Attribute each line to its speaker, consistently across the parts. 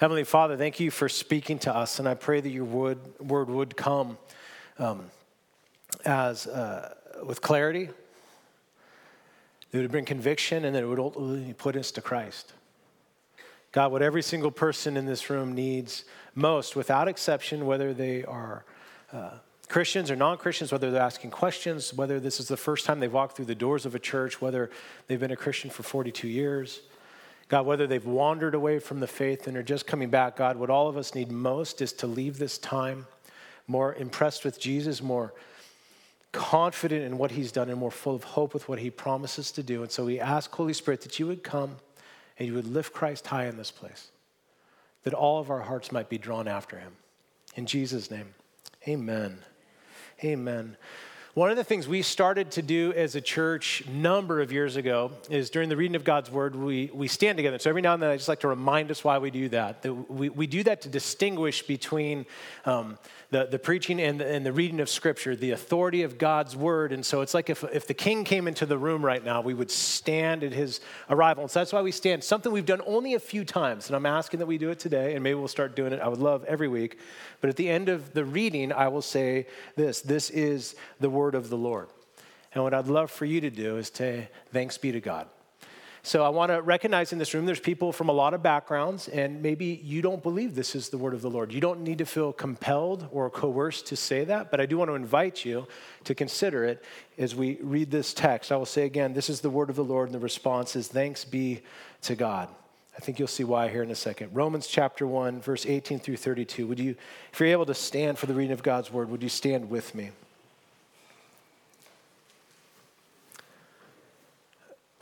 Speaker 1: Heavenly Father, thank you for speaking to us, and I pray that your word, would come um, as uh, with clarity, that it would bring conviction, and that it would ultimately put us to Christ. God, what every single person in this room needs most, without exception, whether they are uh, Christians or non Christians, whether they're asking questions, whether this is the first time they've walked through the doors of a church, whether they've been a Christian for 42 years, God, whether they've wandered away from the faith and are just coming back, God, what all of us need most is to leave this time more impressed with Jesus, more confident in what he's done, and more full of hope with what he promises to do. And so we ask, Holy Spirit, that you would come and you would lift Christ high in this place, that all of our hearts might be drawn after him. In Jesus' name, amen. Amen. One of the things we started to do as a church number of years ago is during the reading of God's word, we, we stand together. So every now and then I just like to remind us why we do that. that we, we do that to distinguish between um, the, the preaching and the, and the reading of scripture, the authority of God's word. And so it's like if, if the king came into the room right now, we would stand at his arrival. And so that's why we stand. Something we've done only a few times. And I'm asking that we do it today, and maybe we'll start doing it. I would love every week. But at the end of the reading, I will say this this is the word of the Lord. And what I'd love for you to do is to thanks be to God. So I want to recognize in this room there's people from a lot of backgrounds, and maybe you don't believe this is the word of the Lord. You don't need to feel compelled or coerced to say that, but I do want to invite you to consider it as we read this text. I will say again, this is the word of the Lord, and the response is thanks be to God. I think you'll see why here in a second. Romans chapter 1, verse 18 through 32. Would you, if you're able to stand for the reading of God's word, would you stand with me?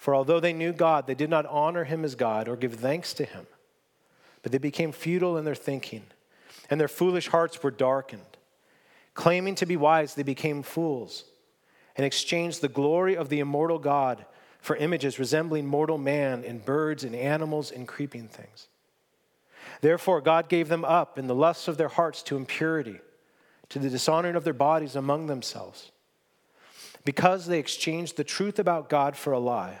Speaker 1: For although they knew God, they did not honor him as God or give thanks to him. But they became futile in their thinking, and their foolish hearts were darkened. Claiming to be wise, they became fools and exchanged the glory of the immortal God for images resembling mortal man in birds and animals and creeping things. Therefore, God gave them up in the lusts of their hearts to impurity, to the dishonoring of their bodies among themselves, because they exchanged the truth about God for a lie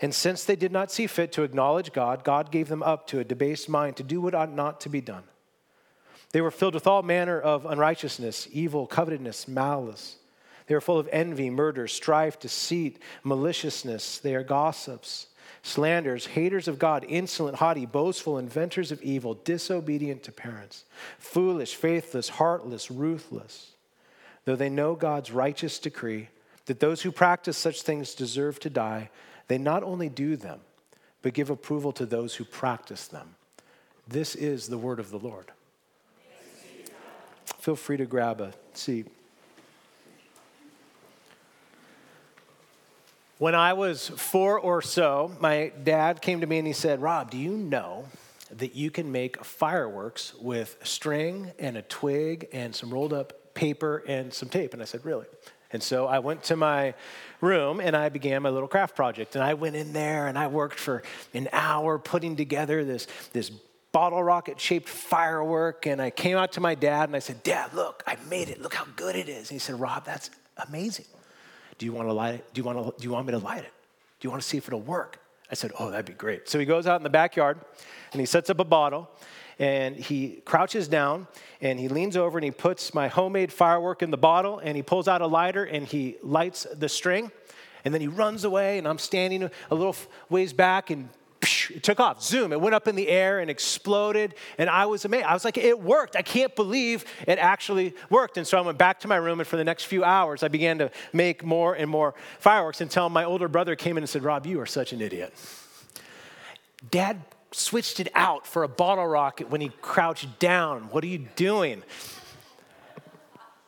Speaker 1: And since they did not see fit to acknowledge God, God gave them up to a debased mind to do what ought not to be done. They were filled with all manner of unrighteousness, evil, covetousness, malice. They are full of envy, murder, strife, deceit, maliciousness. They are gossips, slanders, haters of God, insolent, haughty, boastful, inventors of evil, disobedient to parents, foolish, faithless, heartless, ruthless. Though they know God's righteous decree that those who practice such things deserve to die, they not only do them, but give approval to those who practice them. This is the word of the Lord. Feel free to grab a seat. When I was four or so, my dad came to me and he said, Rob, do you know that you can make fireworks with string and a twig and some rolled up paper and some tape? And I said, Really? And so I went to my room and I began my little craft project. And I went in there and I worked for an hour putting together this, this bottle rocket shaped firework. And I came out to my dad and I said, Dad, look, I made it. Look how good it is. And he said, Rob, that's amazing. Do you want to light it? Do you want, to, do you want me to light it? Do you want to see if it'll work? I said, Oh, that'd be great. So he goes out in the backyard and he sets up a bottle and he crouches down and he leans over and he puts my homemade firework in the bottle and he pulls out a lighter and he lights the string and then he runs away and I'm standing a little ways back and it took off. Zoom, it went up in the air and exploded. And I was amazed. I was like, it worked. I can't believe it actually worked. And so I went back to my room, and for the next few hours, I began to make more and more fireworks until my older brother came in and said, Rob, you are such an idiot. Dad switched it out for a bottle rocket when he crouched down. What are you doing?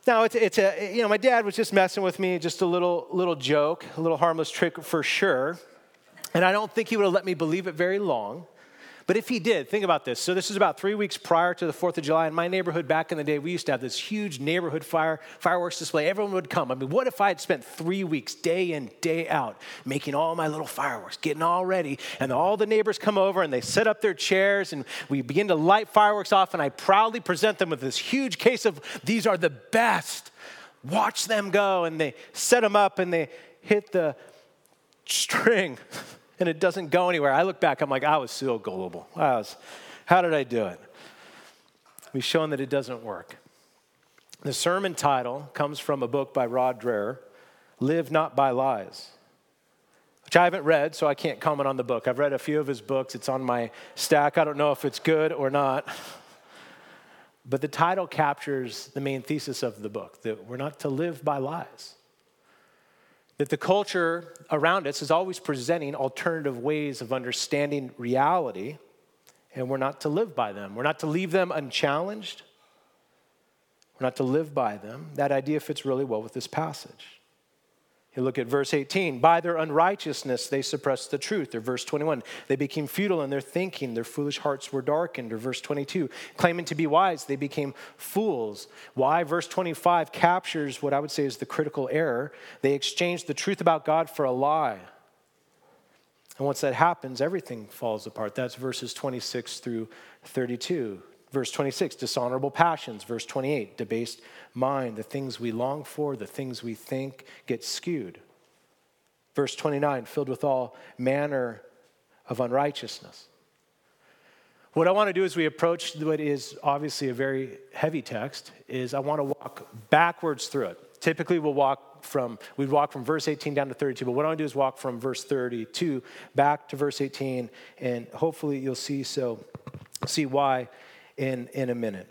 Speaker 1: Now, it's, it's a, you know, my dad was just messing with me, just a little, little joke, a little harmless trick for sure. And I don't think he would have let me believe it very long. But if he did, think about this. So, this is about three weeks prior to the 4th of July. In my neighborhood back in the day, we used to have this huge neighborhood fire, fireworks display. Everyone would come. I mean, what if I had spent three weeks, day in, day out, making all my little fireworks, getting all ready, and all the neighbors come over and they set up their chairs and we begin to light fireworks off, and I proudly present them with this huge case of these are the best. Watch them go. And they set them up and they hit the string. and it doesn't go anywhere. I look back, I'm like, I was so gullible. I was, how did I do it? We've shown that it doesn't work. The sermon title comes from a book by Rod Dreher, Live Not by Lies, which I haven't read, so I can't comment on the book. I've read a few of his books, it's on my stack. I don't know if it's good or not. But the title captures the main thesis of the book that we're not to live by lies that the culture around us is always presenting alternative ways of understanding reality, and we're not to live by them. We're not to leave them unchallenged. We're not to live by them. That idea fits really well with this passage. You look at verse 18. By their unrighteousness, they suppressed the truth. Or verse 21. They became futile in their thinking. Their foolish hearts were darkened. Or verse 22. Claiming to be wise, they became fools. Why? Verse 25 captures what I would say is the critical error. They exchanged the truth about God for a lie. And once that happens, everything falls apart. That's verses 26 through 32. Verse 26, dishonorable passions. Verse 28, debased mind. The things we long for, the things we think get skewed. Verse 29, filled with all manner of unrighteousness. What I want to do as we approach what is obviously a very heavy text is I want to walk backwards through it. Typically, we'll walk from we'd walk from verse 18 down to 32, but what I want to do is walk from verse 32 back to verse 18, and hopefully you'll see so see why in, in a minute.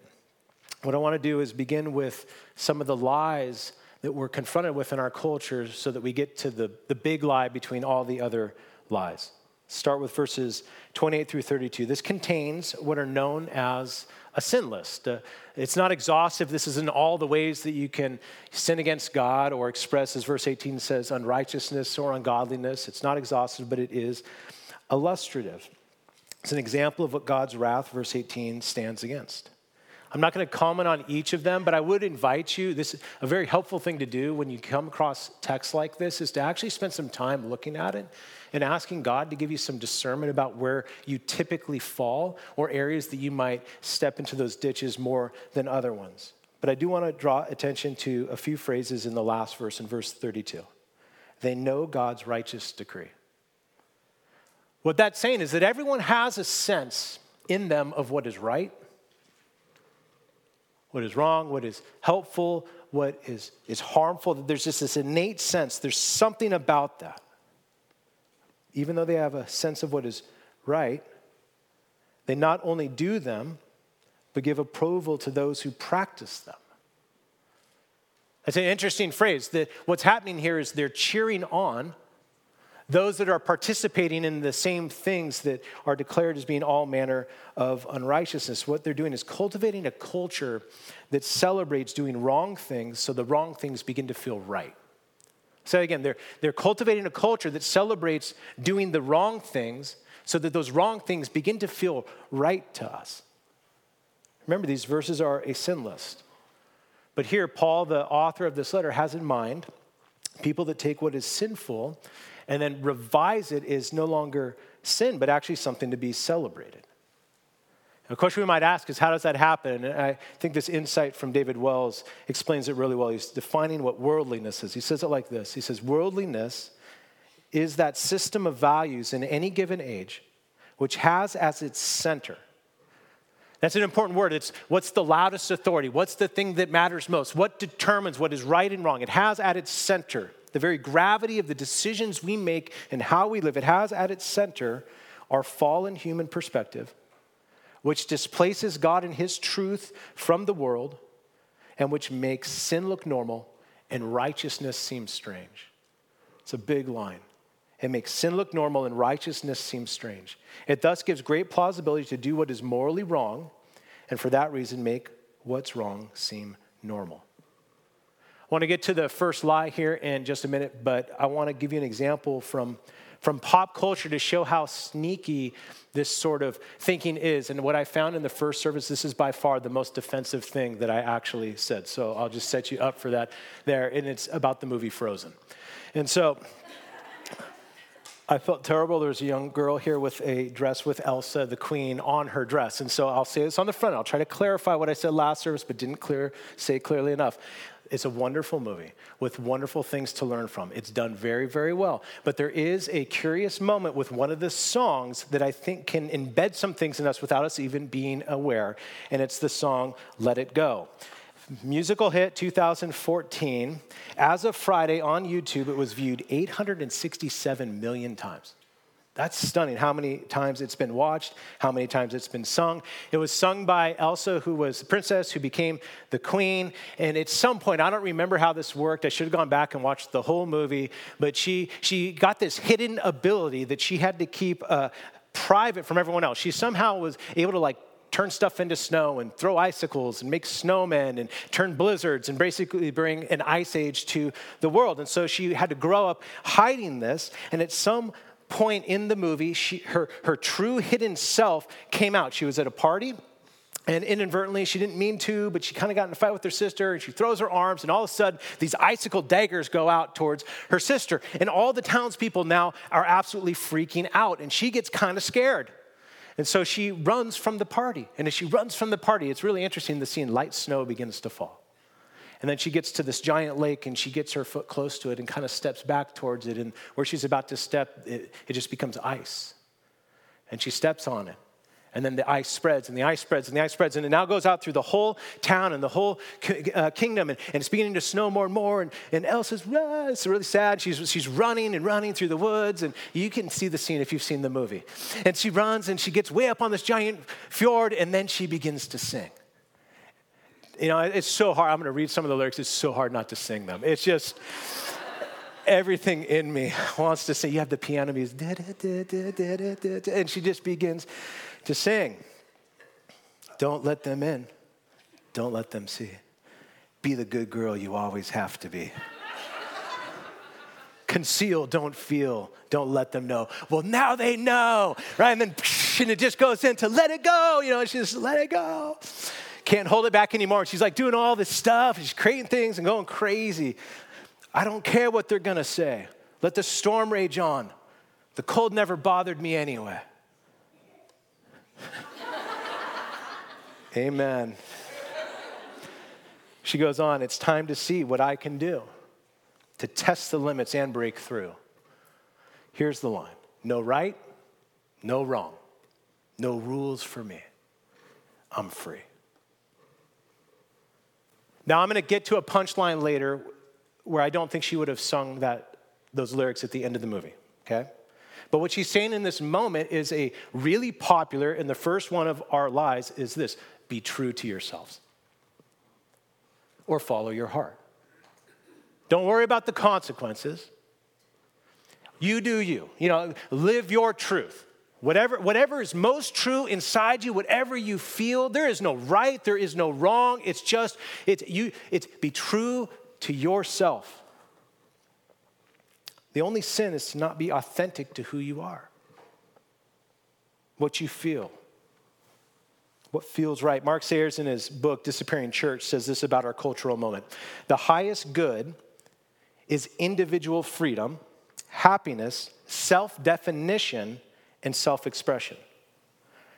Speaker 1: What I want to do is begin with some of the lies that we're confronted with in our culture so that we get to the, the big lie between all the other lies. Start with verses 28 through 32. This contains what are known as a sin list. Uh, it's not exhaustive. This isn't all the ways that you can sin against God or express, as verse 18 says, unrighteousness or ungodliness. It's not exhaustive, but it is illustrative. It's an example of what God's wrath, verse 18, stands against. I'm not going to comment on each of them, but I would invite you. This is a very helpful thing to do when you come across texts like this is to actually spend some time looking at it and asking God to give you some discernment about where you typically fall or areas that you might step into those ditches more than other ones. But I do want to draw attention to a few phrases in the last verse, in verse 32. They know God's righteous decree. What that's saying is that everyone has a sense in them of what is right, what is wrong, what is helpful, what is, is harmful. There's just this innate sense. There's something about that. Even though they have a sense of what is right, they not only do them, but give approval to those who practice them. That's an interesting phrase. That what's happening here is they're cheering on those that are participating in the same things that are declared as being all manner of unrighteousness. What they're doing is cultivating a culture that celebrates doing wrong things so the wrong things begin to feel right. So again, they're, they're cultivating a culture that celebrates doing the wrong things so that those wrong things begin to feel right to us. Remember, these verses are a sin list. But here, Paul, the author of this letter, has in mind people that take what is sinful and then revise it is no longer sin, but actually something to be celebrated. A question we might ask is how does that happen? And I think this insight from David Wells explains it really well. He's defining what worldliness is. He says it like this He says, Worldliness is that system of values in any given age which has as its center. That's an important word. It's what's the loudest authority? What's the thing that matters most? What determines what is right and wrong? It has at its center the very gravity of the decisions we make and how we live, it has at its center our fallen human perspective, which displaces God and His truth from the world, and which makes sin look normal and righteousness seem strange. It's a big line. It makes sin look normal and righteousness seem strange. It thus gives great plausibility to do what is morally wrong, and for that reason, make what's wrong seem normal. I want to get to the first lie here in just a minute, but I want to give you an example from, from pop culture to show how sneaky this sort of thinking is. And what I found in the first service, this is by far the most defensive thing that I actually said. So I'll just set you up for that there. And it's about the movie Frozen. And so I felt terrible. There was a young girl here with a dress with Elsa, the queen, on her dress. And so I'll say this on the front. I'll try to clarify what I said last service, but didn't clear, say clearly enough. It's a wonderful movie with wonderful things to learn from. It's done very, very well. But there is a curious moment with one of the songs that I think can embed some things in us without us even being aware. And it's the song Let It Go. Musical hit 2014. As of Friday on YouTube, it was viewed 867 million times. That's stunning how many times it's been watched, how many times it's been sung. It was sung by Elsa, who was the princess who became the queen. And at some point, I don't remember how this worked. I should have gone back and watched the whole movie. But she, she got this hidden ability that she had to keep uh, private from everyone else. She somehow was able to like turn stuff into snow and throw icicles and make snowmen and turn blizzards and basically bring an ice age to the world. And so she had to grow up hiding this. And at some point in the movie, she, her, her true hidden self came out. She was at a party. And inadvertently, she didn't mean to, but she kind of got in a fight with her sister, and she throws her arms, and all of a sudden, these icicle daggers go out towards her sister. And all the townspeople now are absolutely freaking out, and she gets kind of scared. And so she runs from the party. And as she runs from the party, it's really interesting the scene light snow begins to fall. And then she gets to this giant lake and she gets her foot close to it and kind of steps back towards it. And where she's about to step, it, it just becomes ice. And she steps on it. And then the ice spreads and the ice spreads and the ice spreads. And it now goes out through the whole town and the whole uh, kingdom. And, and, it's beginning to snow more and more. And, and Elsa's, ah, it's really sad. She's, she's running and running through the woods. And you can see the scene if you've seen the movie. And she runs and she gets way up on this giant fjord. And then she begins to sing you know, it's so hard. I'm going to read some of the lyrics. It's so hard not to sing them. It's just everything in me wants to sing. You have the piano music, and she just begins to sing. Don't let them in. Don't let them see. Be the good girl you always have to be. Conceal, don't feel, don't let them know. Well, now they know, right? And then and it just goes into let it go, you know, she just let it go can't hold it back anymore. She's like doing all this stuff. She's creating things and going crazy. I don't care what they're going to say. Let the storm rage on. The cold never bothered me anyway. Amen. She goes on, it's time to see what I can do to test the limits and break through. Here's the line no right, no wrong, no rules for me. I'm free. Now, I'm going to get to a punchline later where I don't think she would have sung that, those lyrics at the end of the movie, okay? But what she's saying in this moment is a really popular, and the first one of our lies is this be true to yourselves or follow your heart. Don't worry about the consequences. You do you. You know, live your truth. Whatever, whatever is most true inside you, whatever you feel, there is no right, there is no wrong. It's just, it's, you, it's be true to yourself. The only sin is to not be authentic to who you are, what you feel, what feels right. Mark Sayers, in his book, Disappearing Church, says this about our cultural moment The highest good is individual freedom, happiness, self definition, and self expression.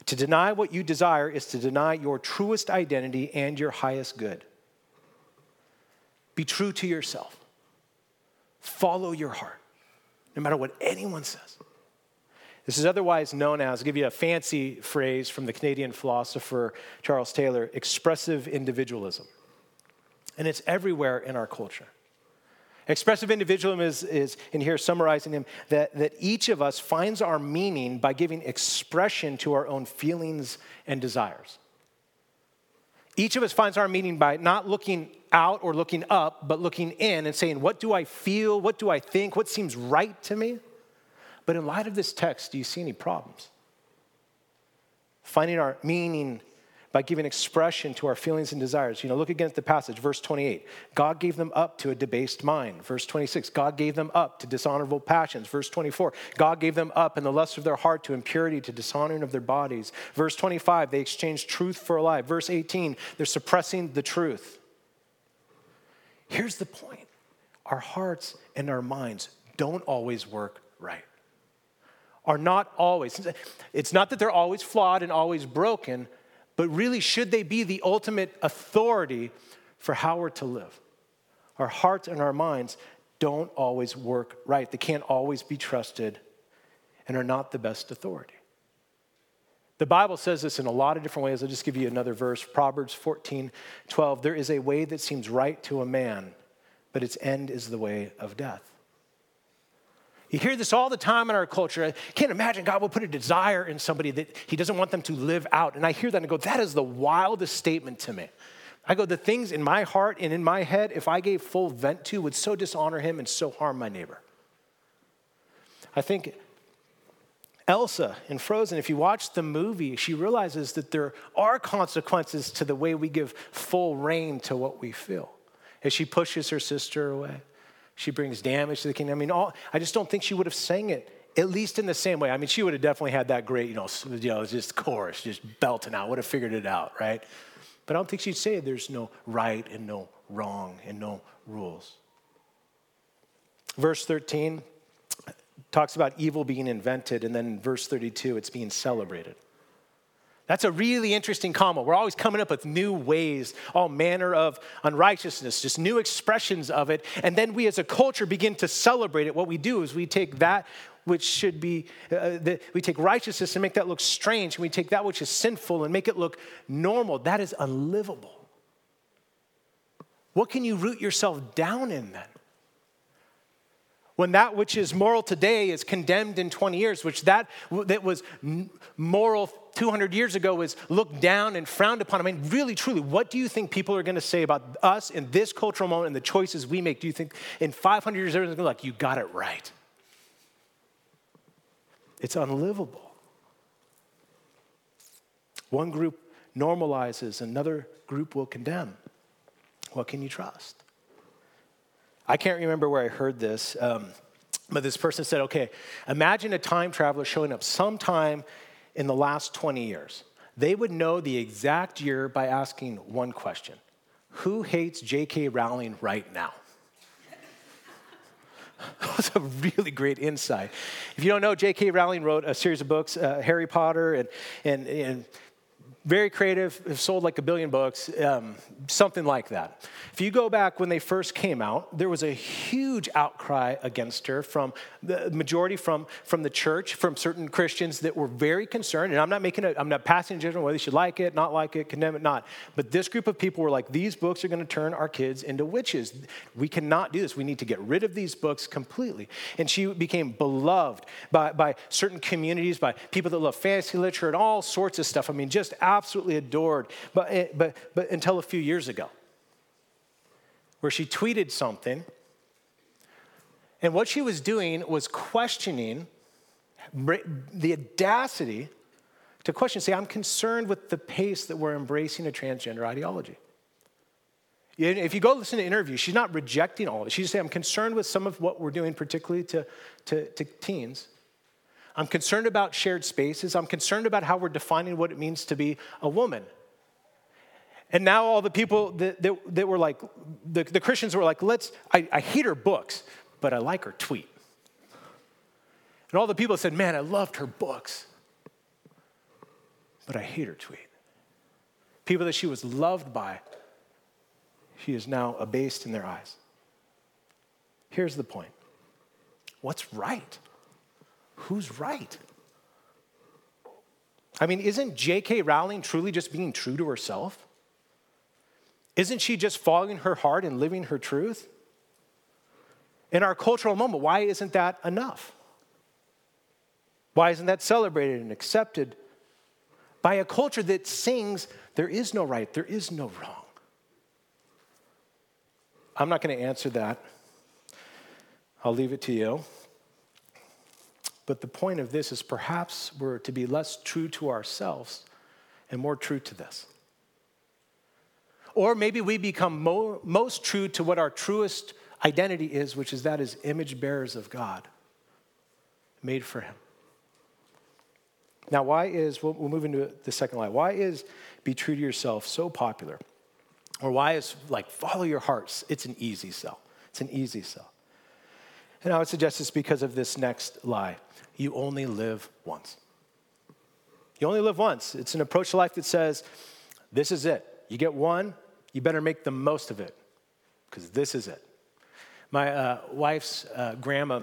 Speaker 1: To deny what you desire is to deny your truest identity and your highest good. Be true to yourself. Follow your heart, no matter what anyone says. This is otherwise known as, I'll give you a fancy phrase from the Canadian philosopher Charles Taylor expressive individualism. And it's everywhere in our culture. Expressive individualism is, is, in here summarizing him, that, that each of us finds our meaning by giving expression to our own feelings and desires. Each of us finds our meaning by not looking out or looking up, but looking in and saying, What do I feel? What do I think? What seems right to me? But in light of this text, do you see any problems? Finding our meaning by giving expression to our feelings and desires. You know, look again at the passage, verse 28. God gave them up to a debased mind. Verse 26, God gave them up to dishonorable passions. Verse 24, God gave them up in the lust of their heart to impurity, to dishonoring of their bodies. Verse 25, they exchanged truth for a lie. Verse 18, they're suppressing the truth. Here's the point our hearts and our minds don't always work right. Are not always. It's not that they're always flawed and always broken, but really, should they be the ultimate authority for how we're to live? Our hearts and our minds don't always work right. They can't always be trusted and are not the best authority. The Bible says this in a lot of different ways. I'll just give you another verse Proverbs 14 12. There is a way that seems right to a man, but its end is the way of death. You hear this all the time in our culture. I can't imagine God will put a desire in somebody that He doesn't want them to live out. And I hear that and go, that is the wildest statement to me. I go, the things in my heart and in my head, if I gave full vent to, would so dishonor Him and so harm my neighbor. I think Elsa in Frozen, if you watch the movie, she realizes that there are consequences to the way we give full rein to what we feel as she pushes her sister away she brings damage to the kingdom. I mean, all, I just don't think she would have sang it at least in the same way. I mean, she would have definitely had that great, you know, you know, just chorus, just belting out, would have figured it out, right? But I don't think she'd say there's no right and no wrong and no rules. Verse 13 talks about evil being invented, and then verse 32, it's being celebrated. That's a really interesting comma. We're always coming up with new ways, all manner of unrighteousness, just new expressions of it. And then we as a culture begin to celebrate it. What we do is we take that which should be, uh, the, we take righteousness and make that look strange. And we take that which is sinful and make it look normal. That is unlivable. What can you root yourself down in then? when that which is moral today is condemned in 20 years, which that, that was moral 200 years ago was looked down and frowned upon. I mean, really, truly, what do you think people are going to say about us in this cultural moment and the choices we make? Do you think in 500 years, everyone's going to be like, you got it right? It's unlivable. One group normalizes, another group will condemn. What can you trust? I can't remember where I heard this, um, but this person said, okay, imagine a time traveler showing up sometime in the last 20 years. They would know the exact year by asking one question Who hates J.K. Rowling right now? That's a really great insight. If you don't know, J.K. Rowling wrote a series of books, uh, Harry Potter, and, and, and very creative, have sold like a billion books, um, something like that. If you go back when they first came out, there was a huge outcry against her from the majority from, from the church, from certain Christians that were very concerned. And I'm not making a, I'm not passing judgment whether you should like it, not like it, condemn it, not. But this group of people were like, these books are going to turn our kids into witches. We cannot do this. We need to get rid of these books completely. And she became beloved by, by certain communities, by people that love fantasy literature and all sorts of stuff. I mean, just absolutely adored, but, eh, but, but until a few years ago, where she tweeted something. And what she was doing was questioning the audacity to question, say, I'm concerned with the pace that we're embracing a transgender ideology. If you go listen to interviews, she's not rejecting all of it. She's saying, I'm concerned with some of what we're doing, particularly to, to, to teens. I'm concerned about shared spaces. I'm concerned about how we're defining what it means to be a woman. And now all the people that, that, that were like, the, the, Christians were like, let's, I, I hate her books, but I like her tweet. And all the people said, man, I loved her books, but I hate her tweet. People that she was loved by, she is now abased in their eyes. Here's the point what's right? Who's right? I mean, isn't J.K. Rowling truly just being true to herself? Isn't she just following her heart and living her truth? In our cultural moment, why isn't that enough? Why isn't that celebrated and accepted by a culture that sings, there is no right, there is no wrong? I'm not going to answer that. I'll leave it to you. But the point of this is perhaps we're to be less true to ourselves and more true to this. Or maybe we become mo- most true to what our truest identity is, which is that as image bearers of God, made for Him. Now, why is, we'll, we'll move into the second line, why is be true to yourself so popular? Or why is like follow your hearts? It's an easy sell. It's an easy sell. And I would suggest it's because of this next lie you only live once. You only live once. It's an approach to life that says, this is it. You get one, you better make the most of it, because this is it. My uh, wife's uh, grandma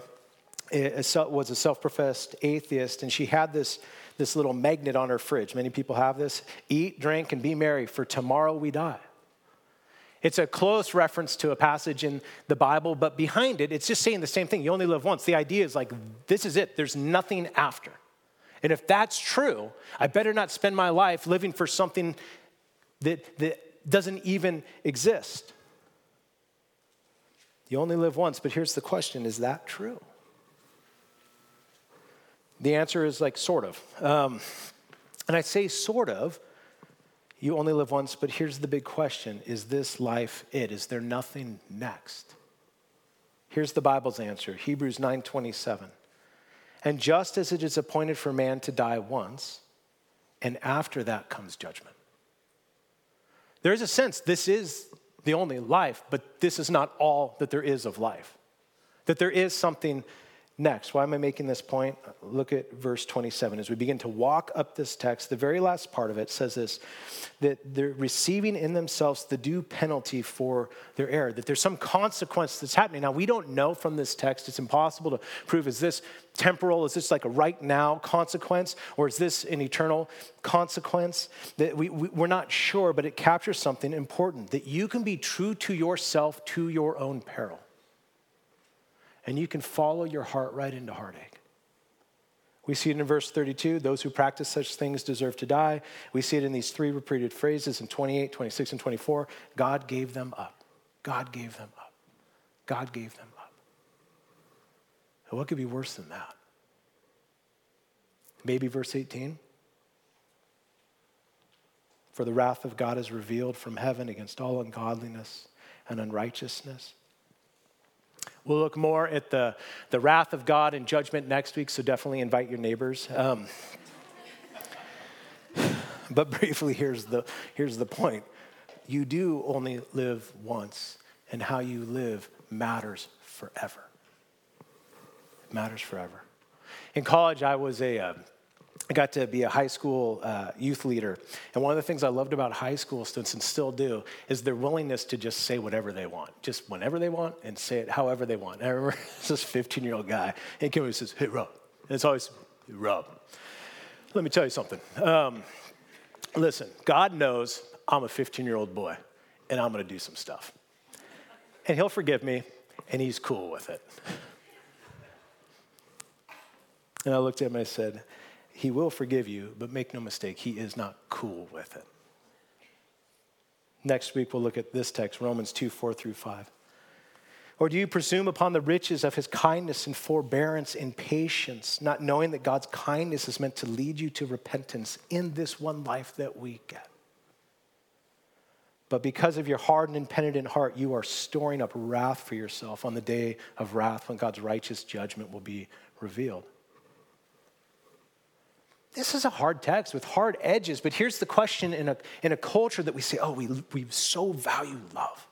Speaker 1: was a self professed atheist, and she had this, this little magnet on her fridge. Many people have this eat, drink, and be merry, for tomorrow we die. It's a close reference to a passage in the Bible, but behind it, it's just saying the same thing. You only live once. The idea is like, this is it, there's nothing after. And if that's true, I better not spend my life living for something that, that doesn't even exist. You only live once, but here's the question is that true? The answer is like, sort of. Um, and I say sort of you only live once, but here's the big question Is this life it? Is there nothing next? Here's the Bible's answer Hebrews 9 27. And just as it is appointed for man to die once, and after that comes judgment. There is a sense this is the only life, but this is not all that there is of life. That there is something Next, why am I making this point? Look at verse 27. As we begin to walk up this text, the very last part of it says this that they're receiving in themselves the due penalty for their error, that there's some consequence that's happening. Now, we don't know from this text, it's impossible to prove is this temporal, is this like a right now consequence, or is this an eternal consequence? That we, we, we're not sure, but it captures something important that you can be true to yourself to your own peril and you can follow your heart right into heartache. We see it in verse 32 those who practice such things deserve to die. We see it in these three repeated phrases in 28, 26, and 24. God gave them up. God gave them up. God gave them up. And what could be worse than that? Maybe verse 18. For the wrath of God is revealed from heaven against all ungodliness and unrighteousness We'll look more at the, the wrath of God and judgment next week, so definitely invite your neighbors. Um, but briefly, here's the, here's the point you do only live once, and how you live matters forever. It matters forever. In college, I was a, uh, I got to be a high school uh, youth leader. And one of the things I loved about high school students and still do is their willingness to just say whatever they want, just whenever they want and say it however they want. And I remember this 15 year old guy, and he says, Hey, Rob. And it's always, hey, Rob, let me tell you something. Um, listen, God knows I'm a 15 year old boy, and I'm going to do some stuff. And he'll forgive me, and he's cool with it. And I looked at him and I said, he will forgive you, but make no mistake, He is not cool with it. Next week, we'll look at this text, Romans 2 4 through 5. Or do you presume upon the riches of his kindness and forbearance and patience, not knowing that God's kindness is meant to lead you to repentance in this one life that we get? But because of your hardened and penitent heart, you are storing up wrath for yourself on the day of wrath when God's righteous judgment will be revealed. This is a hard text with hard edges, but here's the question in a, in a culture that we say, oh, we, we so value love.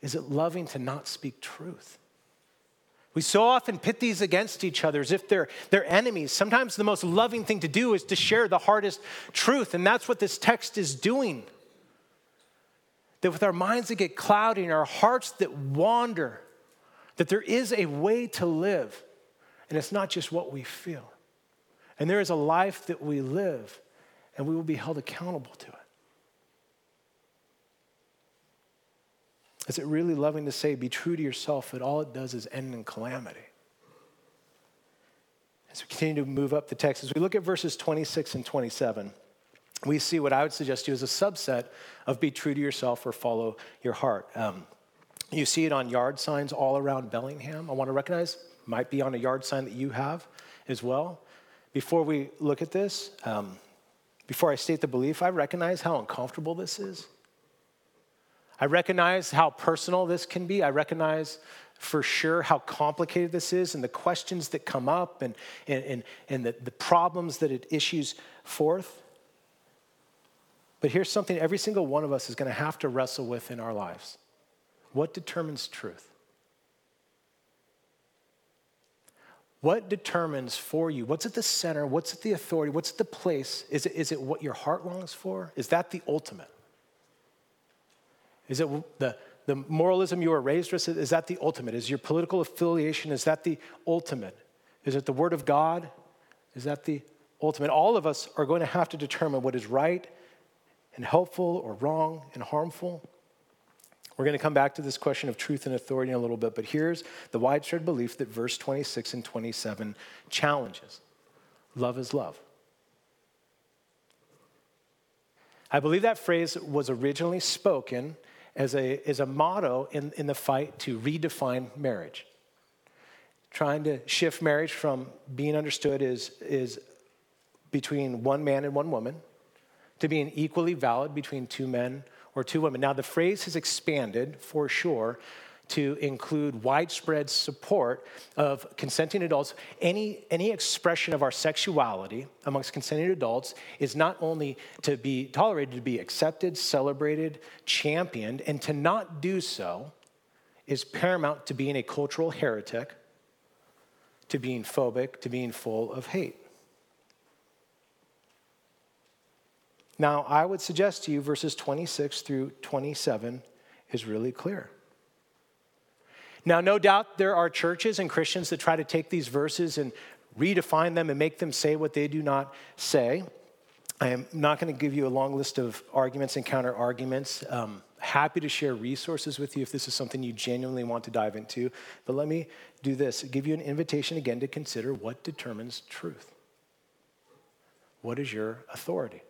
Speaker 1: Is it loving to not speak truth? We so often pit these against each other as if they're, they're enemies. Sometimes the most loving thing to do is to share the hardest truth, and that's what this text is doing. That with our minds that get cloudy and our hearts that wander, that there is a way to live, and it's not just what we feel. And there is a life that we live, and we will be held accountable to it. Is it really loving to say, be true to yourself, but all it does is end in calamity? As we continue to move up the text, as we look at verses 26 and 27, we see what I would suggest to you as a subset of be true to yourself or follow your heart. Um, you see it on yard signs all around Bellingham. I want to recognize, might be on a yard sign that you have as well. Before we look at this, um, before I state the belief, I recognize how uncomfortable this is. I recognize how personal this can be. I recognize for sure how complicated this is and the questions that come up and, and, and, and the, the problems that it issues forth. But here's something every single one of us is going to have to wrestle with in our lives what determines truth? What determines for you? What's at the center? What's at the authority? What's at the place? Is it, is it what your heart longs for? Is that the ultimate? Is it the, the moralism you were raised with? Is that the ultimate? Is your political affiliation, is that the ultimate? Is it the word of God? Is that the ultimate? All of us are going to have to determine what is right and helpful or wrong and harmful. We're going to come back to this question of truth and authority in a little bit, but here's the widespread belief that verse 26 and 27 challenges love is love. I believe that phrase was originally spoken as a, as a motto in, in the fight to redefine marriage. Trying to shift marriage from being understood as, is between one man and one woman to being equally valid between two men or two women. Now, the phrase has expanded for sure to include widespread support of consenting adults. Any, any expression of our sexuality amongst consenting adults is not only to be tolerated, to be accepted, celebrated, championed, and to not do so is paramount to being a cultural heretic, to being phobic, to being full of hate. Now, I would suggest to you verses 26 through 27 is really clear. Now, no doubt there are churches and Christians that try to take these verses and redefine them and make them say what they do not say. I am not going to give you a long list of arguments and counter arguments. Um, happy to share resources with you if this is something you genuinely want to dive into. But let me do this give you an invitation again to consider what determines truth. What is your authority?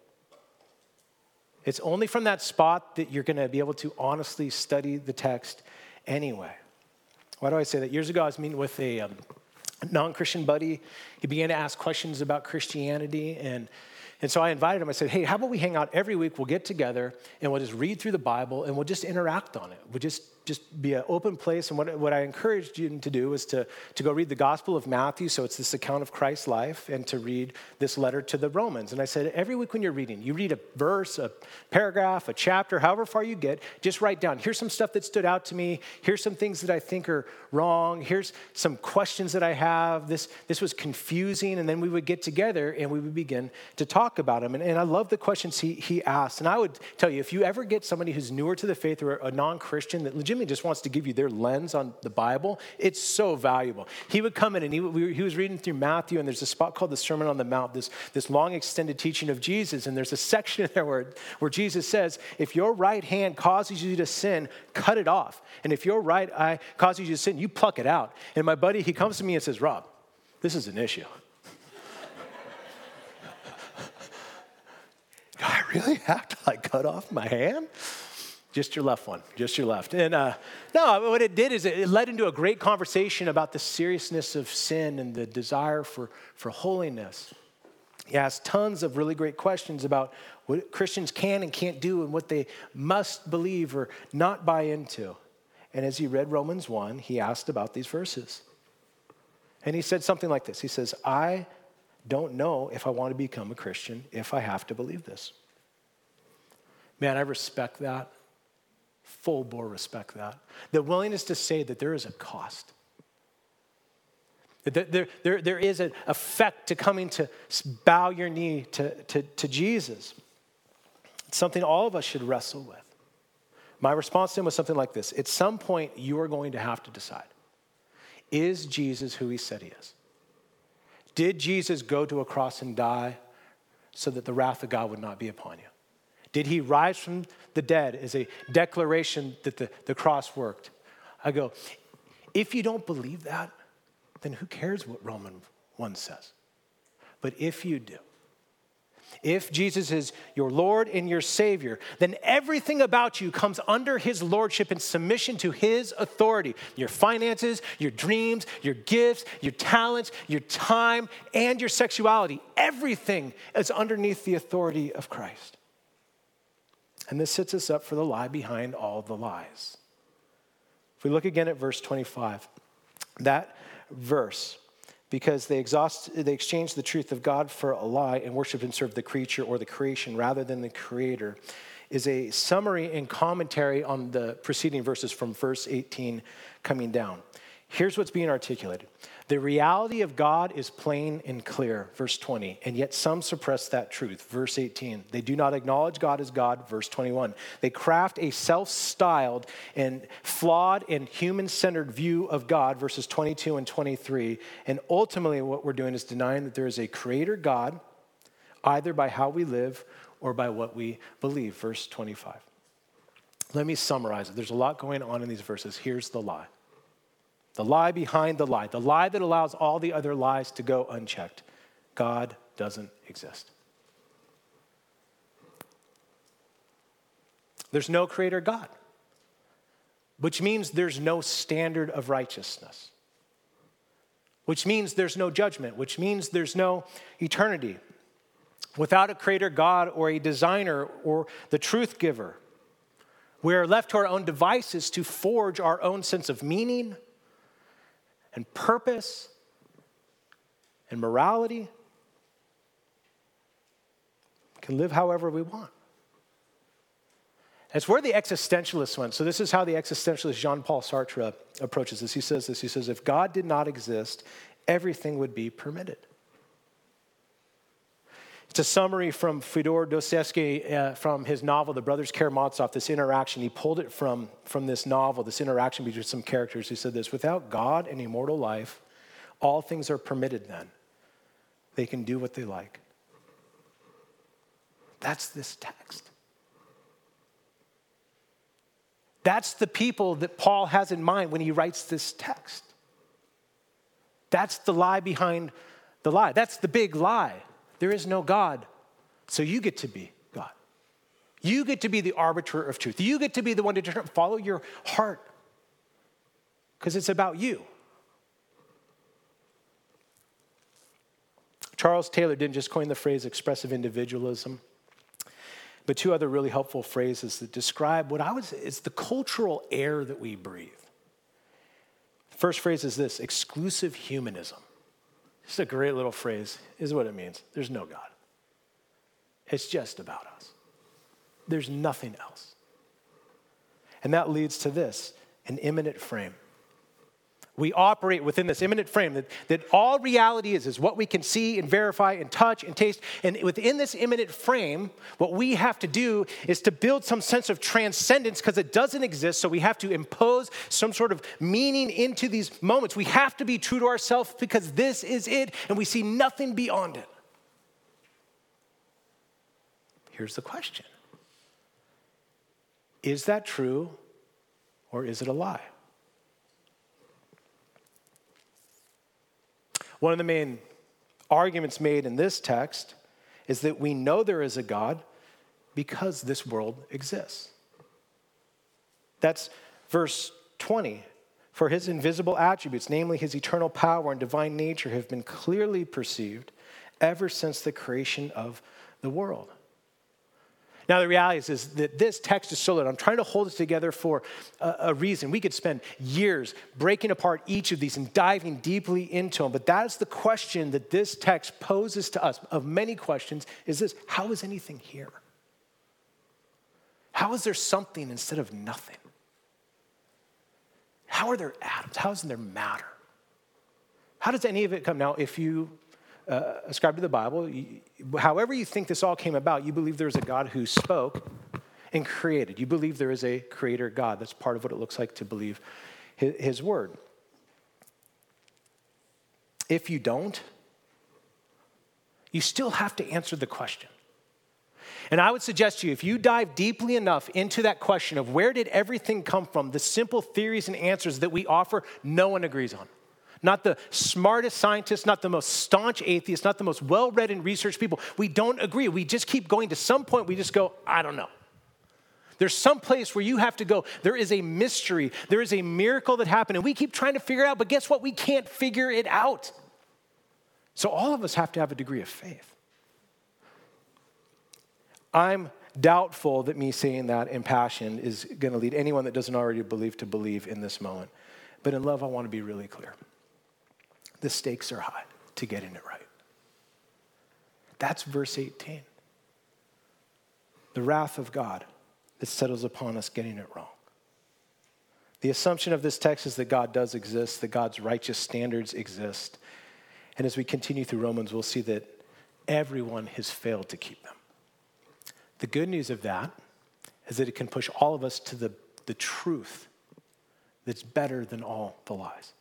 Speaker 1: It's only from that spot that you're going to be able to honestly study the text anyway. Why do I say that? Years ago, I was meeting with a um, non Christian buddy. He began to ask questions about Christianity, and and so I invited him. I said, hey, how about we hang out every week? We'll get together and we'll just read through the Bible and we'll just interact on it. We'll just, just be an open place. And what, what I encouraged you to do was to, to go read the Gospel of Matthew. So it's this account of Christ's life and to read this letter to the Romans. And I said, every week when you're reading, you read a verse, a paragraph, a chapter, however far you get, just write down, here's some stuff that stood out to me. Here's some things that I think are wrong. Here's some questions that I have. This, this was confusing. And then we would get together and we would begin to talk about him. And, and I love the questions he, he asked. And I would tell you, if you ever get somebody who's newer to the faith or a non Christian that legitimately just wants to give you their lens on the Bible, it's so valuable. He would come in and he, he was reading through Matthew, and there's a spot called the Sermon on the Mount, this, this long extended teaching of Jesus. And there's a section there where, where Jesus says, If your right hand causes you to sin, cut it off. And if your right eye causes you to sin, you pluck it out. And my buddy, he comes to me and says, Rob, this is an issue. do I really have to like cut off my hand? Just your left one, just your left. And uh, no, what it did is it led into a great conversation about the seriousness of sin and the desire for, for holiness. He asked tons of really great questions about what Christians can and can't do and what they must believe or not buy into. And as he read Romans 1, he asked about these verses. And he said something like this He says, I don't know if I want to become a Christian if I have to believe this. Man, I respect that. Full bore respect that. The willingness to say that there is a cost. That there, there, there is an effect to coming to bow your knee to, to, to Jesus. It's something all of us should wrestle with. My response to him was something like this At some point, you are going to have to decide is Jesus who he said he is? Did Jesus go to a cross and die so that the wrath of God would not be upon you? Did he rise from the dead as a declaration that the, the cross worked? I go, if you don't believe that, then who cares what Roman 1 says? But if you do, if Jesus is your Lord and your Savior, then everything about you comes under His Lordship and submission to His authority. Your finances, your dreams, your gifts, your talents, your time, and your sexuality. Everything is underneath the authority of Christ. And this sets us up for the lie behind all the lies. If we look again at verse 25, that verse because they, exhaust, they exchange the truth of God for a lie and worship and serve the creature or the creation rather than the creator, is a summary and commentary on the preceding verses from verse 18 coming down. Here's what's being articulated the reality of God is plain and clear, verse 20, and yet some suppress that truth, verse 18. They do not acknowledge God as God, verse 21. They craft a self styled and flawed and human centered view of God, verses 22 and 23. And ultimately, what we're doing is denying that there is a creator God, either by how we live or by what we believe, verse 25. Let me summarize it. There's a lot going on in these verses. Here's the lie the lie behind the lie, the lie that allows all the other lies to go unchecked. God doesn't exist. There's no creator God, which means there's no standard of righteousness, which means there's no judgment, which means there's no eternity. Without a creator God or a designer or the truth giver, we are left to our own devices to forge our own sense of meaning and purpose and morality. We can live however we want. It's where the existentialists went. So, this is how the existentialist Jean Paul Sartre approaches this. He says this He says, If God did not exist, everything would be permitted. It's a summary from Fyodor Dostoevsky uh, from his novel, The Brothers Karamazov, this interaction. He pulled it from, from this novel, this interaction between some characters. He said this Without God and immortal life, all things are permitted then. They can do what they like. That's this text. That's the people that Paul has in mind when he writes this text. That's the lie behind the lie. That's the big lie. There is no God, so you get to be God. You get to be the arbiter of truth. You get to be the one to determine, follow your heart because it's about you. Charles Taylor didn't just coin the phrase expressive individualism, but two other really helpful phrases that describe what I would say is the cultural air that we breathe. First phrase is this exclusive humanism. It's a great little phrase, is what it means. There's no God. It's just about us. There's nothing else. And that leads to this an immanent frame. We operate within this immanent frame that, that all reality is, is what we can see and verify and touch and taste. And within this immanent frame, what we have to do is to build some sense of transcendence because it doesn't exist. So we have to impose some sort of meaning into these moments. We have to be true to ourselves because this is it and we see nothing beyond it. Here's the question Is that true or is it a lie? One of the main arguments made in this text is that we know there is a God because this world exists. That's verse 20. For his invisible attributes, namely his eternal power and divine nature, have been clearly perceived ever since the creation of the world. Now, the reality is, is that this text is so solid. I'm trying to hold it together for a, a, reason. We could spend years breaking apart each of these and diving deeply into them. But that is the question that this text poses to us, of many questions, is this how is anything here? How is there something instead of nothing? How are there atoms? How isn't there matter? How does any of it come? Now, if you uh, ascribe to the Bible, however you think this all came about, you believe there's a God who spoke and created. You believe there is a creator God. That's part of what it looks like to believe his, his word. If you don't, you still have to answer the question. And I would suggest to you, if you dive deeply enough into that question of where did everything come from, the simple theories and answers that we offer, no one agrees on. Not the smartest scientists, not the most staunch atheists, not the most well read and researched people. We don't agree. We just keep going to some point, we just go, I don't know. There's some place where you have to go. There is a mystery, there is a miracle that happened, and we keep trying to figure it out, but guess what? We can't figure it out. So all of us have to have a degree of faith. I'm doubtful that me saying that in passion is going to lead anyone that doesn't already believe to believe in this moment. But in love, I want to be really clear. The stakes are high to getting it right. That's verse 18. The wrath of God that settles upon us getting it wrong. The assumption of this text is that God does exist, that God's righteous standards exist. And as we continue through Romans, we'll see that everyone has failed to keep them. The good news of that is that it can push all of us to the, the truth that's better than all the lies.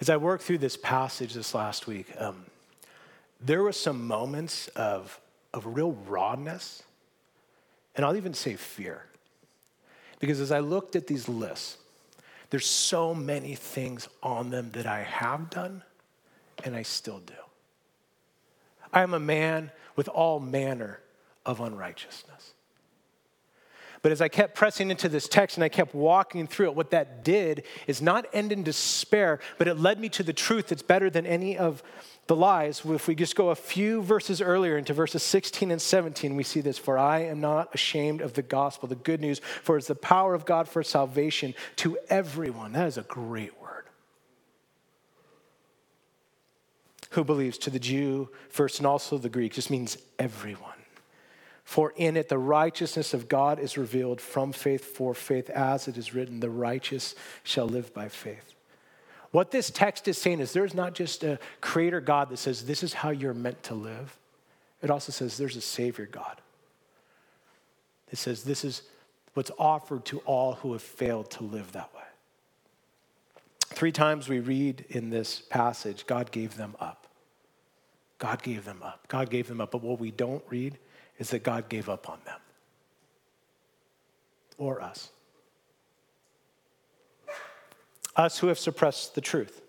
Speaker 1: As I worked through this passage this last week, um, there were some moments of, of real rawness, and I'll even say fear. Because as I looked at these lists, there's so many things on them that I have done and I still do. I am a man with all manner of unrighteousness. But as I kept pressing into this text and I kept walking through it, what that did is not end in despair, but it led me to the truth that's better than any of the lies. If we just go a few verses earlier into verses 16 and 17, we see this For I am not ashamed of the gospel, the good news, for it's the power of God for salvation to everyone. That is a great word. Who believes to the Jew first and also the Greek just means everyone. For in it the righteousness of God is revealed from faith for faith, as it is written, the righteous shall live by faith. What this text is saying is there's not just a creator God that says this is how you're meant to live, it also says there's a Savior God. It says this is what's offered to all who have failed to live that way. Three times we read in this passage, God gave them up. God gave them up. God gave them up. But what we don't read is that God gave up on them or us. Us who have suppressed the truth.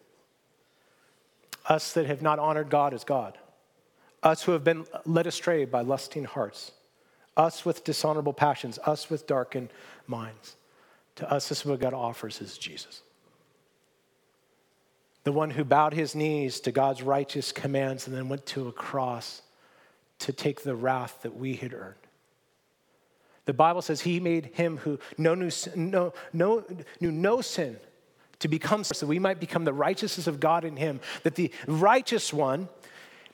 Speaker 1: Us that have not honored God as God. Us who have been led astray by lusting hearts. Us with dishonorable passions. Us with darkened minds. To us, this is what God offers is Jesus. The one who bowed his knees to God's righteous commands and then went to a cross to take the wrath that we had earned. The Bible says he made him who no, knew, no, no, knew no sin to become so we might become the righteousness of God in him, that the righteous one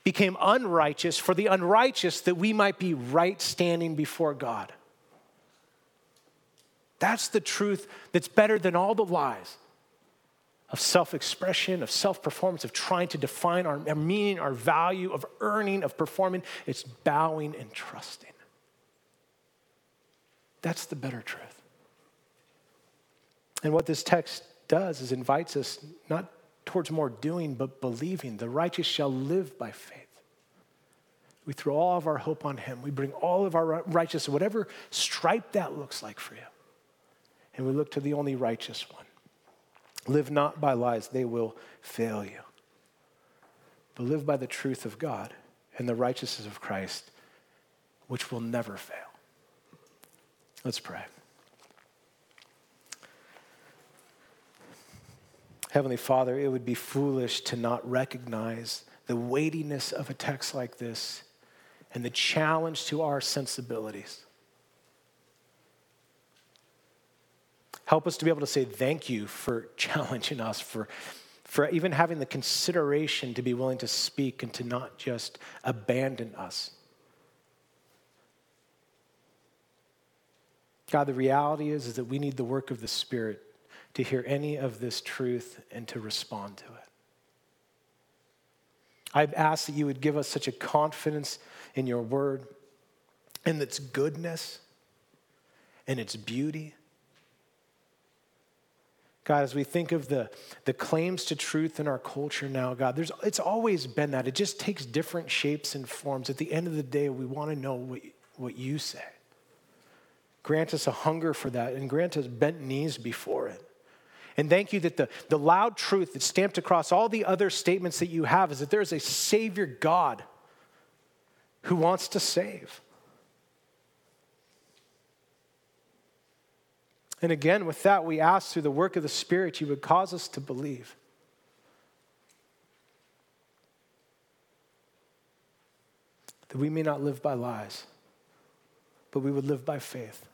Speaker 1: became unrighteous for the unrighteous that we might be right standing before God. That's the truth that's better than all the lies of self expression, of self performance, of trying to define our, our, meaning, our value, of earning, of performing. It's bowing and trusting. That's the better truth. And what this text does is invites us not towards more doing, but believing. The righteous shall live by faith. We throw all of our hope on Him. We bring all of our righteousness, whatever stripe that looks like for you. And we look to the only righteous one. Live not by lies, they will fail you. But live by the truth of God and the righteousness of Christ, which will never fail. Let's pray. Heavenly Father, it would be foolish to not recognize the weightiness of a text like this and the challenge to our sensibilities. Help us to be able to say thank you for challenging us, for, for even having the consideration to be willing to speak and to not just abandon us. God, the reality is, is that we need the work of the Spirit to hear any of this truth and to respond to it. I've asked that you would give us such a confidence in your word and its goodness and its beauty God, as we think of the, the claims to truth in our culture now, God, there's, it's always been that. It just takes different shapes and forms. At the end of the day, we want to know what, what you say. Grant us a hunger for that and grant us bent knees before it. And thank you that the, the loud truth that's stamped across all the other statements that you have is that there is a Savior God who wants to save. And again, with that, we ask through the work of the Spirit, you would cause us to believe. That we may not live by lies, but we would live by faith.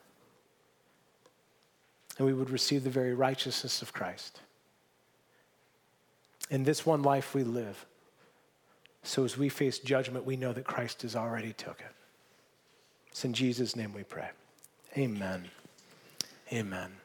Speaker 1: And we would receive the very righteousness of Christ. In this one life we live, so as we face judgment, we know that Christ has already took it. It's in Jesus' name we pray. Amen. Amen.